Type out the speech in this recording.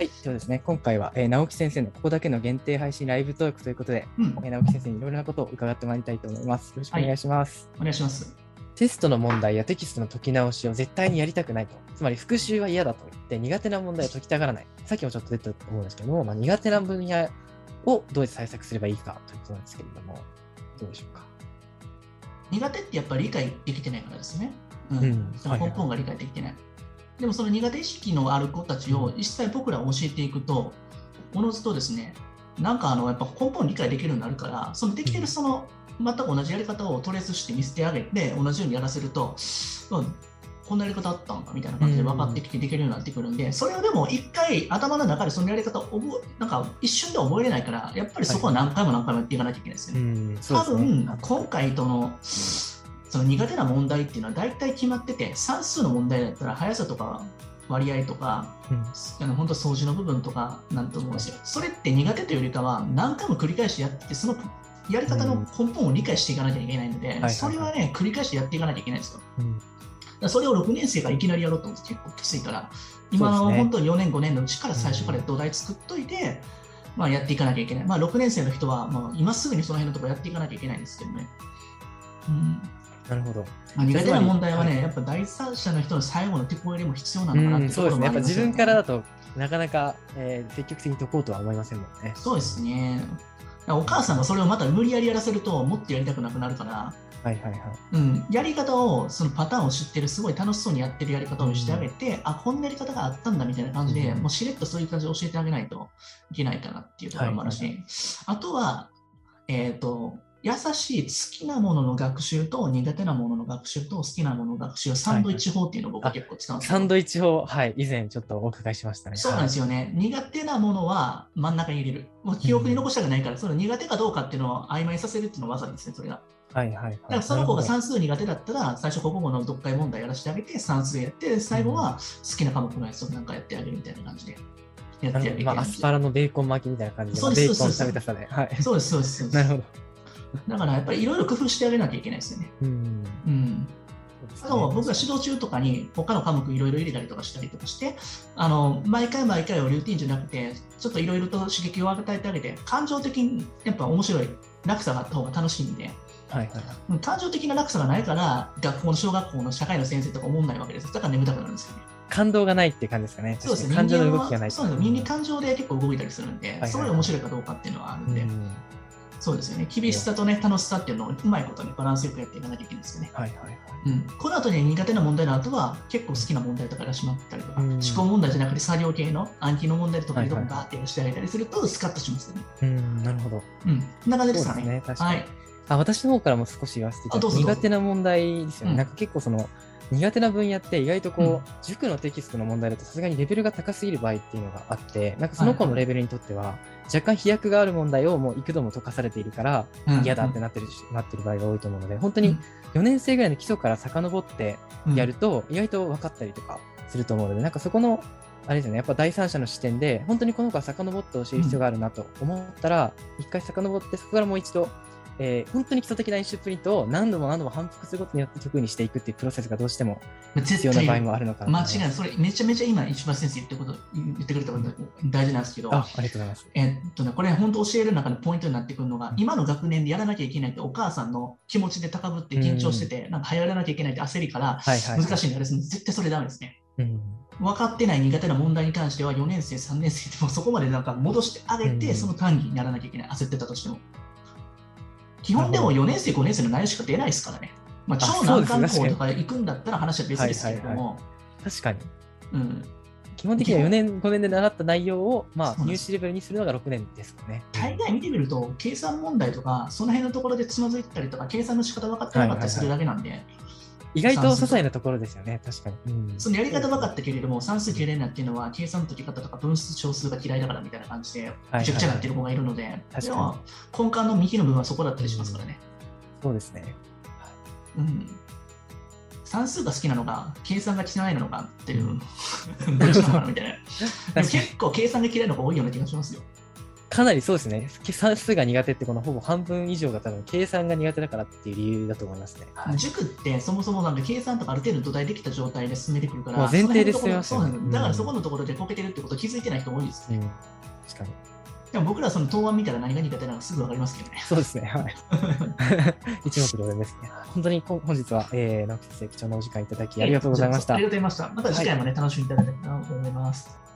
はい、そうですね。今回は、えー、直樹先生のここだけの限定配信ライブトークということで、うん、えー、直樹先生にいろいろなことを伺ってまいりたいと思います。よろしくお願いします。はい、お願いします。テストの問題やテキストの解き直しを絶対にやりたくないと。つまり復習は嫌だと言って苦手な問題を解きたがらない。さっきもちょっと出たと思うんですけども、まあ、苦手な分野をどうやって対策すればいいかということなんですけれども、どうでしょうか？苦手ってやっぱり理解できてないからですね。うん。うん、根本が理解できてない。でもその苦手意識のある子たちを一切僕ら教えていくと、おのずとですね、なんかあのやっぱ根本理解できるようになるから、そのできてるその全く同じやり方をトレースして見せてあげて、同じようにやらせると、うん、こんなやり方あったんかみたいな感じで分かってきてできるようになってくるんで、それをでも一回頭の中でそのやり方を覚なんか一瞬で覚えれないから、やっぱりそこは何回も何回もやっていかなきゃいけないですよね。多分、今回とのその苦手な問題っていうのは大体決まってて、算数の問題だったら速さとか割合とか、うん、あの本当掃除の部分とかなんと思うんですよ。それって苦手というよりかは何回も繰り返しやってて、そのやり方の根本を理解していかなきゃいけないので、うん、それはね、繰り返しやっていかなきゃいけないんですよ。うん、それを6年生がいきなりやろうと思って結構きついから、今の本当に4年、5年のうちから最初から土台作っといて、まあ、やっていかなきゃいけない。まあ、6年生の人は、まあ、今すぐにその辺のところやっていかなきゃいけないんですけどね。うんなるほど。まあ、苦手な問題はね、はい、やっぱ第三者の人の最後の手こ入れも必要なのかなって、ね、そうですね。やっぱ自分からだとなかなか、えー、積極的に解こうとは思いませんもんね。そうですね。お母さんがそれをまた無理やりやらせるともっとやりたくなくなるから、はいはいはい。うん、やり方をそのパターンを知ってるすごい楽しそうにやってるやり方をしてあげて、うん、あこんなやり方があったんだみたいな感じで、うん、もうしれっとそういう感じで教えてあげないといけないかなっていうところもあるし、はいはいはい、あとは、えっ、ー、と優しい好きなものの学習と苦手なものの学習と好きなものの学習サンドイッチ法っていうのを僕結構使うんですよ、はいはい、サンドイッチ法、はい、以前ちょっとお伺いしましたね。そうなんですよね。はい、苦手なものは真ん中に入れる。もう記憶に残したくないから、うん、その苦手かどうかっていうのを曖昧させるっていうのが技ですね、それが。はいはい、はい、だからその子が算数苦手だったら、最初国語の読解問題やらせてあげて、算数やって、最後は好きな科目のやつをなんかやってあげるみたいな感じで。やってあげる。まあ、アスパラのベーコン巻きみたいな感じで、ベーコン食べたさで。はい、そうです、そうです。だからやっぱりいろいろ工夫してあげなきゃいけないですよね。うん、うんあと僕が指導中とかに他の科目いろいろ入れたりとかしたりとかしてあの毎回毎回をルーティンじゃなくてちょっといろいろと刺激を与えてあげて感情的にやっぱ面白い落差があった方が楽しいんで、はいはい、感情的な落差がないから学校の小学校の社会の先生とか思んないわけですだから眠たくなるんですよね。感動がないって感じですかね。そうですね。感情の動きがない。そうです人間感情で結構動いたりするんで、はいはい、それ面白いかどうかっていうのはあるんで。うんそうですよね。厳しさとね、楽しさっていうのをうまいことにバランスよくやっていかなきゃいけないですよね。はいはいはい。うん、この後に苦手な問題の後は、結構好きな問題とかがしまったりとか、思考問題じゃなくて作業系の暗記の問題とかにどんバーってしてあげたりすると、スカッとしますよね。うん、なるほど。うん、こんな感じですかね。ねはい。あ私の方からも少し言わせていただき苦手な問題ですよね。うん、なんか結構その、苦手な分野って意外とこう、うん、塾のテキストの問題だとさすがにレベルが高すぎる場合っていうのがあって、なんかその子のレベルにとっては、若干飛躍がある問題をもう幾度も解かされているから嫌だってなってる、うん、なってる場合が多いと思うので、本当に4年生ぐらいの基礎から遡ってやると意外と分かったりとかすると思うので、なんかそこのあれですね、やっぱ第三者の視点で、本当にこの子は遡って教える必要があるなと思ったら、一回遡って、そこからもう一度えー、本当に基礎的なインシュプリントを何度も何度も反復することによって曲にしていくっていうプロセスがどうしても必要な場合もあるのかな。間違いない。それめちゃめちゃ今、石橋先生言ってこと言ってくれたこと大事なんですけど、あありがとうございます。えー、っとね、これ本当教える中のポイントになってくるのが、今の学年でやらなきゃいけないってお母さんの気持ちで高ぶって緊張してて、なんか流行らなきゃいけないって焦りから難しいんです、絶対それダメですね。うん。分かってない苦手な問題に関しては4年生、3年生でもそこまでなんか戻してあげて、その単位にならなきゃいけない、焦ってたとしても。基本でも4年生、5年生の内容しか出ないですからね。まあ、超難関校とか行くんだったら話は別ですけれども。確かに。うん。基本的には4年、5年で習った内容を、まあ、入試レベルにするのが6年ですかね。大概見てみると、計算問題とか、その辺のところでつまずいたりとか、計算の仕方分かってなかったりするだけなんで、意外と些細なところですよね、確かに。うん、そのやり方分かったけれども、算数嫌いなっていうのは、計算の解き方とか分数小数が嫌いだからみたいな感じで、めちゃくちゃなってる子がいるので、はいはい、でも根幹の右の部分はそこだったりしますからね。そうですね。うん。算数が好きなのか、計算が嫌いなのかっていう、どっちなのかなみたいな。結構計算が嫌いな子多いような気がしますよ。かなりそうですね。算数が苦手ってこのほぼ半分以上が多分計算が苦手だからっていう理由だと思いますね。塾ってそもそもなんか計算とかある程度土台できた状態で進めてくるから、前提で進めますよね。だからそこのところでこけてるってこと気づいてない人多いですね。うん、確かに。でも僕らその答案見たら何が苦手なのかすぐ分かりますけどね。そうですね。はい。一目瞭然ですね。本当に本日は、えー、直木先生、貴重なお時間いただきありがとうございました。ありがとうございました。また次回もね、はい、楽しみいただけたらと思います。